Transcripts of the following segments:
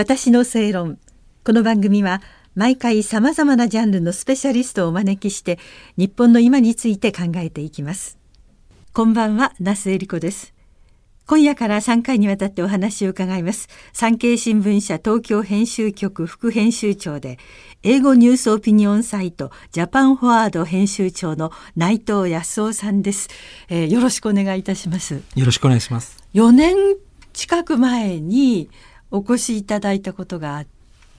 私の正論。この番組は毎回さまざまなジャンルのスペシャリストをお招きして日本の今について考えていきます。こんばんは那須恵理子です。今夜から3回にわたってお話を伺います。産経新聞社東京編集局副編集長で英語ニュースオピニオンサイトジャパンフォワード編集長の内藤康夫さんです、えー、よろしくお願いいたします。よろしくお願いします。4年近く前にお越しいただいたことがあっ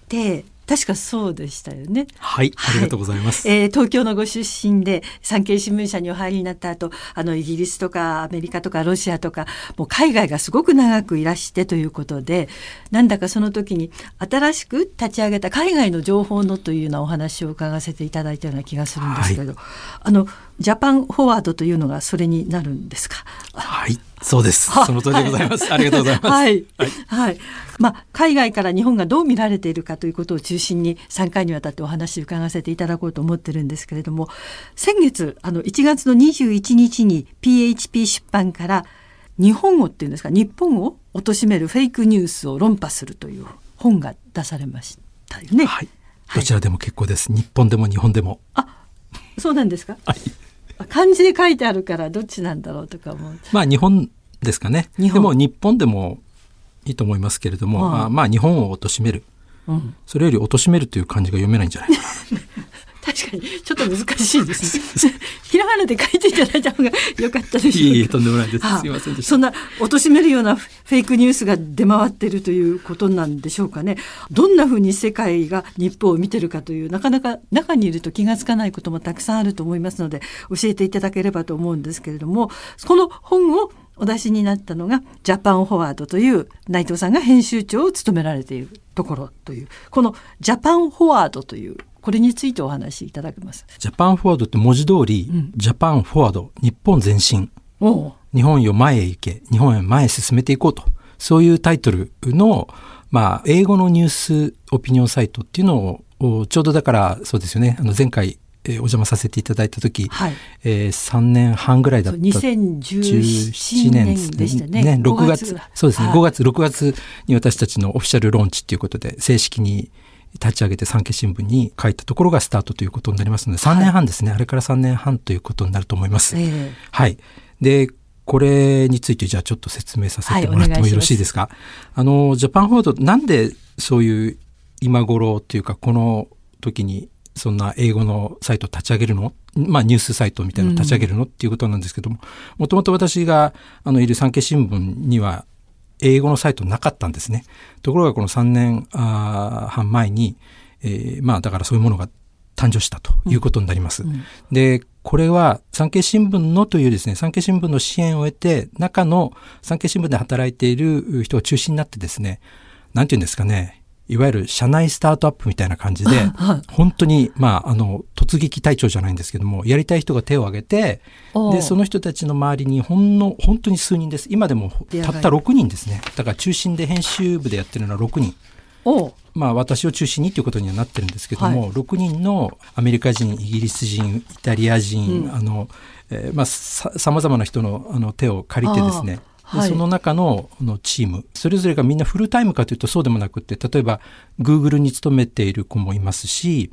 て確かそうでしたよね。はい、ありがとうございます。はい、えー、東京のご出身で産経新聞社にお入りになった後、あのイギリスとかアメリカとかロシアとかもう海外がすごく長くいらしてということで、なんだかその時に新しく立ち上げた海外の情報のというようなお話を伺わせていただいたような気がするんですけど、はい、あのジャパンフォワードというのがそれになるんですか？はい、そうです。その通りでございます。はい、ありがとうございます。はい、はい、はい、まあ海外から日本がどう見られているかということを中心に3回にわたってお話を伺わせていただこうと思ってるんですけれども、先月あの1月の21日に PHP 出版から日本語っていうんですか、日本を貶めるフェイクニュースを論破するという本が出されましたよね。はい。どちらでも結構です。日本でも日本でも。あ、そうなんですか？はい。漢字で書いてあるからどっちなんだろうとか思う。まあ日本ですかね。でも日本でもいいと思いますけれども、あまあ日本を貶める、うん、それより貶めるという漢字が読めないんじゃないかな。確かにちょっと難しいですね。ひらがなで書いていただいた方が良かったでしょういいえとんでもないです。すいませんでした。そんな貶めるようなフェイクニュースが出回っているということなんでしょうかね。どんなふうに世界が日本を見てるかというなかなか中にいると気がつかないこともたくさんあると思いますので教えていただければと思うんですけれどもこの本をお出しになったのがジャパンフォワードという内藤さんが編集長を務められているところというこのジャパンフォワードというこれについてお話しいただけます？ジャパンフォワードって文字通り、うん、ジャパンフォワード、日本前進。日本よ前へ行け、日本へ前へ進めていこうと。そういうタイトルの、まあ、英語のニュースオピニオンサイトっていうのを、ちょうどだから、そうですよね、あの前回、えー、お邪魔させていただいた時、はい、えー、3年半ぐらいだった。2017年でしたね。ね6月。そうですね、はい、5月6月に私たちのオフィシャルローンチっていうことで正式に立ち上げて産経新聞に書いたところがスタートということになりますので3年半ですね、はい、あれから3年半ということになると思います。えー、はい。でこれについてじゃあちょっと説明させてもらってもよろしいですか？はい、あのジャパンフォードなんでそういう今頃っていうかこの時にそんな英語のサイトを立ち上げるの？まあニュースサイトみたいなのを立ち上げるの、っていうことなんですけども、もともと私があのいる産経新聞には英語のサイトなかったんですね。ところがこの3年半前に、えー、まあだからそういうものが誕生したということになります。うんうん、で、これは産経新聞のというですね、産経新聞の支援を得て、中の産経新聞で働いている人が中心になってですね、なんていうんですかね、いわゆる社内スタートアップみたいな感じで、本当に、まあ、あの、突撃隊長じゃないんですけども、やりたい人が手を挙げて、で、その人たちの周りにほんの、本当に数人です。今でもたった6人ですね。だから中心で編集部でやってるのは6人。まあ私を中心にということにはなってるんですけども、はい、6人のアメリカ人、イギリス人、イタリア人、うん、あの、えー、まあさ、まざまな人のあの手を借りてですね、はい、その中ののチームそれぞれがみんなフルタイムかというとそうでもなくて例えばグーグルに勤めている子もいますし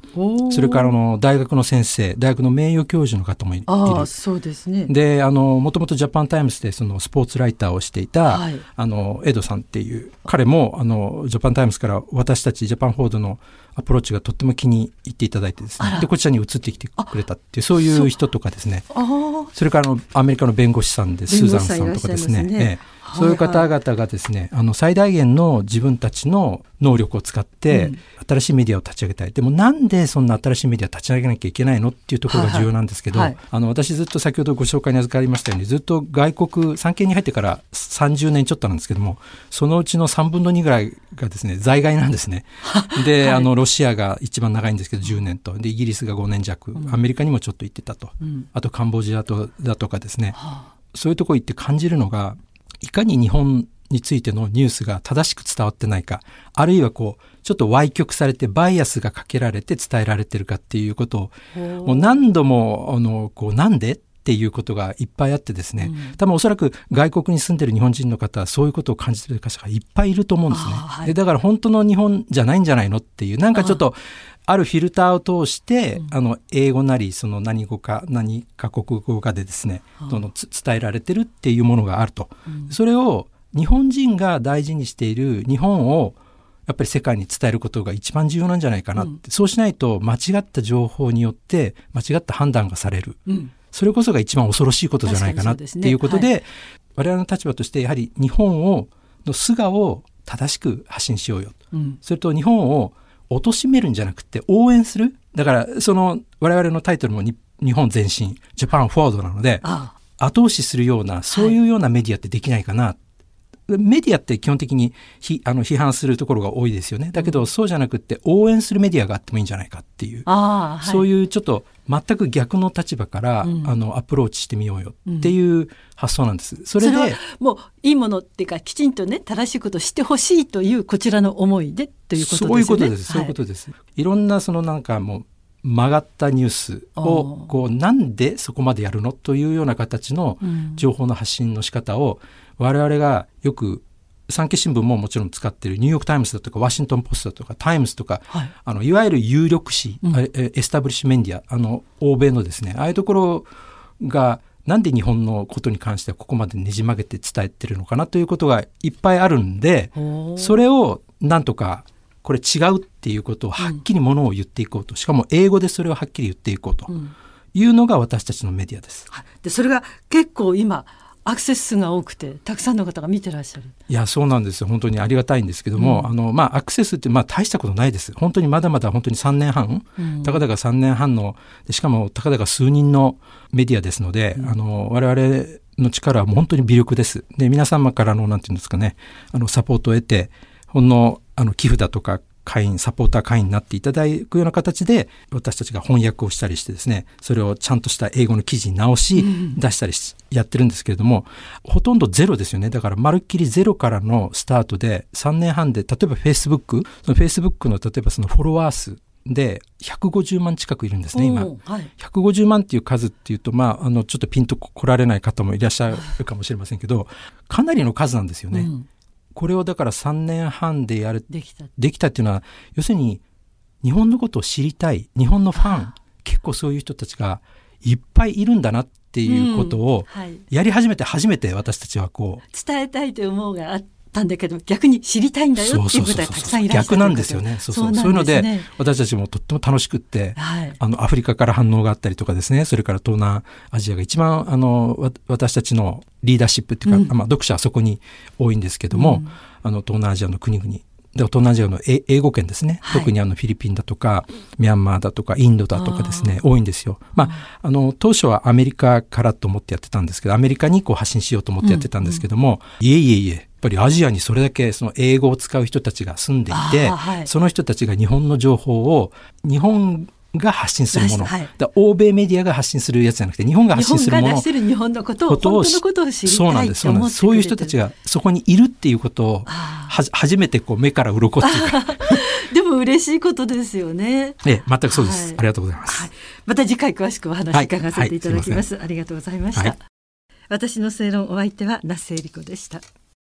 それからの大学の先生大学の名誉教授の方もいる。あそうですね。であのもともとジャパンタイムズでそのスポーツライターをしていた、はい、あのエドさんっていう彼もあのジャパンタイムズから私たち JAPAN Forward のアプローチがとっても気に入っていただいてですね。でこちらに移ってきてくれたっていうそういう人とかですね。それからのアメリカの弁護士さんでスーザンさんとかですね、そういう方々がですね、あの最大限の自分たちの能力を使って、新しいメディアを立ち上げたい。でもなんでそんな新しいメディア立ち上げなきゃいけないのっていうところが重要なんですけど、はいはい、あの私ずっと先ほどご紹介に預かりましたように、ずっと外国、産経に入ってから30年ちょっとなんですけども、そのうちの3分の2ぐらいがですね、在外なんですね。で、はい、あの、ロシアが一番長いんですけど、10年と。で、イギリスが5年弱、アメリカにもちょっと行ってたと。うん、あとカンボジアとだとかですね。そういうとこ行って感じるのが、いかに日本についてのニュースが正しく伝わってないか、あるいはこう、ちょっと歪曲されてバイアスがかけられて伝えられてるかっていうことを、もう何度も、あの、こう、なんで？っていうことがいっぱいあってですね、うん、多分おそらく外国に住んでる日本人の方はそういうことを感じてる方がいっぱいいると思うんですね。はい、でだから本当の日本じゃないんじゃないのっていうなんかちょっとあるフィルターを通して、うん、あの英語なりその何語か何か国語かでですね、どの伝えられてるっていうものがあると、うん、それを日本人が大事にしている日本をやっぱり世界に伝えることが一番重要なんじゃないかなって、うん、そうしないと間違った情報によって間違った判断がされる、うん、それこそが一番恐ろしいことじゃないかなっていうことで、ねはい、我々の立場としてやはり日本をの素顔を正しく発信しようよ、うん、それと日本を貶めるんじゃなくて応援する。だからその我々のタイトルも日本前進ジャパンフォワードなので後押しするようなそういうようなメディアってできないかな、はいメディアって基本的にひあの批判するところが多いですよね。だけど、そうじゃなくって応援するメディアがあってもいいんじゃないかっていう、はい、そういうちょっと全く逆の立場から、うん、あのアプローチしてみようよっていう発想なんです。うん、それでもういいものっていうかきちんとね正しいことをしてほしいというこちらの思いでということですね。そういうことです。そういうことです。いろんなそのなんかもう曲がったニュースをこうなんでそこまでやるの？というような形の情報の発信の仕方を我々がよく産経新聞ももちろん使っているニューヨーク・タイムズだとかワシントン・ポストだとかタイムズとか、はい、あのいわゆる有力紙、うん、 establishment media あの欧米のですねああいうところがなんで日本のことに関してはここまでねじ曲げて伝えてるのかなということがいっぱいあるんでそれをなんとかこれ違うっていうことをはっきりものを言っていこうと、しかも英語でそれをはっきり言っていこうというのが私たちのメディアです。でそれが結構今アクセス数が多くてたくさんの方が見てらっしゃる。いやそうなんですよ。本当にありがたいんですけども、うん、あのまあアクセスってまあ大したことないです本当にまだまだ本当に3年半、うん、たかだか3年半のしかもたかだか数人のメディアですので、うん、あの我々の力は本当に微力です。で皆様からのなんていうんですかねあのサポートを得てほんのあの寄付だとか会員、サポーター会員になっていただくような形で、私たちが翻訳をしたりしてですね、それをちゃんとした英語の記事に直し、出したりし、やってるんですけれども、ほとんどゼロですよね。だから、まるっきりゼロからのスタートで、3年半で、例えば Facebook、その Facebook の例えばそのフォロワー数、で150万近くいるんですね今、はい、150万っていう数っていうとまああのちょっとピンと来られない方もいらっしゃるかもしれませんけどかなりの数なんですよね。うんこれをだから3年半でやるできた。できたっていうのは要するに日本のことを知りたい日本のファン結構そういう人たちがいっぱいいるんだなっていうことをやり始めて初めて私たちはこう、伝えたいという思うがあったんだけど逆に知りたいんだよっていう方がたくさんいらっしゃる逆なんですよね。そうそう、ね、そういうので私たちもとっても楽しくって、はい、あのアフリカから反応があったりとかですね。それから東南アジアが一番あの私たちのリーダーシップっていうか、うん、まあ、読者はそこに多いんですけども、うん、あの東南アジアの国々で東南アジアの英語圏ですね、はい、特にあのフィリピンだとかミャンマーだとかインドだとかですね多いんですよ。まあ、あの当初はアメリカからと思ってやってたんですけどアメリカにこう発信しようと思ってやってたんですけども、うん、いえいえいえやっぱりアジアにそれだけその英語を使う人たちが住んでいて、はい、その人たちが日本の情報を日本が発信するもの、はい、欧米メディアが発信すするやつじゃなくて日本が発信するもの日本のことを本当のことを知りたいそうなんですそうなんです。そういう人たちがそこにいるっていうことをは初めてこう目から鱗っていうか。でも嬉しいことですよね。え全くそうです、はい、ありがとうございます、はい、また次回詳しくお話伺わせていただきます,、ありがとうございました、私の正論お相手は那須恵理子でした